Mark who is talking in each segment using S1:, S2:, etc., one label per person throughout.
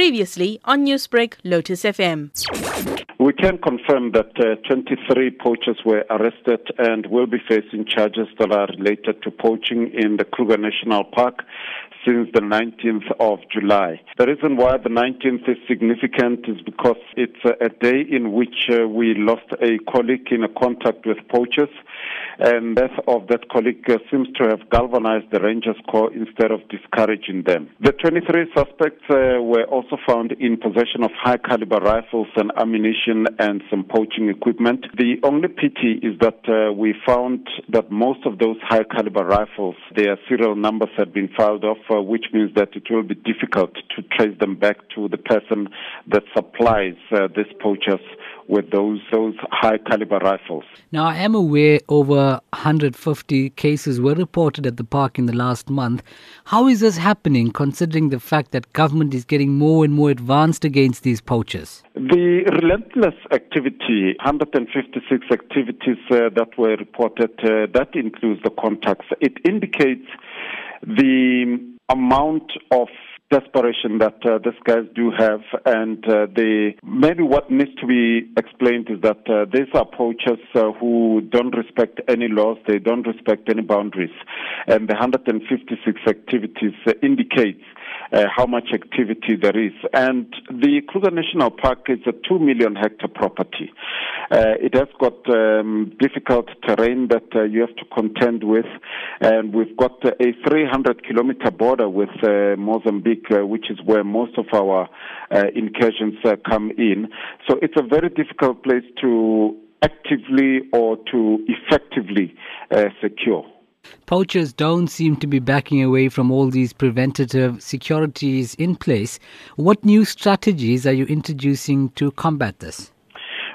S1: Previously on Newsbreak, Lotus FM.
S2: We can confirm that uh, 23 poachers were arrested and will be facing charges that are related to poaching in the Kruger National Park since the 19th of July. The reason why the 19th is significant is because it's a, day in which uh, we lost a colleague in a contact with poachers, and death of that colleague uh, seems to have galvanized the Rangers Corps instead of discouraging them. The 23 suspects uh, were also found in possession of high caliber rifles and ammunition and some poaching equipment. The only pity is that uh, we found that most of those high caliber rifles, their serial numbers had been filed off uh, which means that it will be difficult to trace them back to the person that supplies uh, these poachers with those those high caliber rifles.
S3: Now, I am aware over 150 cases were reported at the park in the last month. How is this happening, considering the fact that government is getting more and more advanced against these poachers?
S2: The relentless activity, 156 activities uh, that were reported, uh, that includes the contacts. It indicates the amount of desperation that uh, these guys do have, and uh, they maybe what needs to be explained is that uh, these are poachers uh, who don't respect any laws, they don't respect any boundaries, and the 156 activities uh, indicates uh, how much activity there is. And the Kruger National Park is a 2 million hectare property. Uh, it has got um, difficult terrain that uh, you have to contend with, and we've got a 300 kilometer border with uh, Mozambique, uh, which is where most of our uh, incursions come in. So it's a very difficult place to actively or to effectively secure.
S3: Poachers don't seem to be backing away from all these preventative securities in place. What new strategies are you introducing to combat this?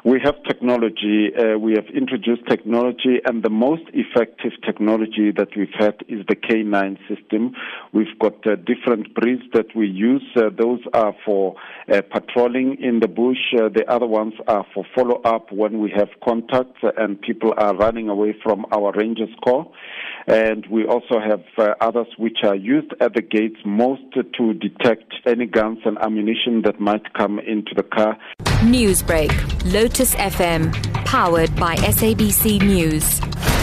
S2: We have technology. Uh, we have introduced technology, and the most effective technology that we've had is the K9 system. We've got uh, different breeds that we use. Uh, those are for uh, patrolling in the bush. Uh, the other ones are for follow up when we have contacts and people are running away from our Rangers Corps. And we also have uh, others which are used at the gates most to detect any guns and ammunition that might come into the car.
S4: Newsbreak, Lotus FM, powered by SABC News.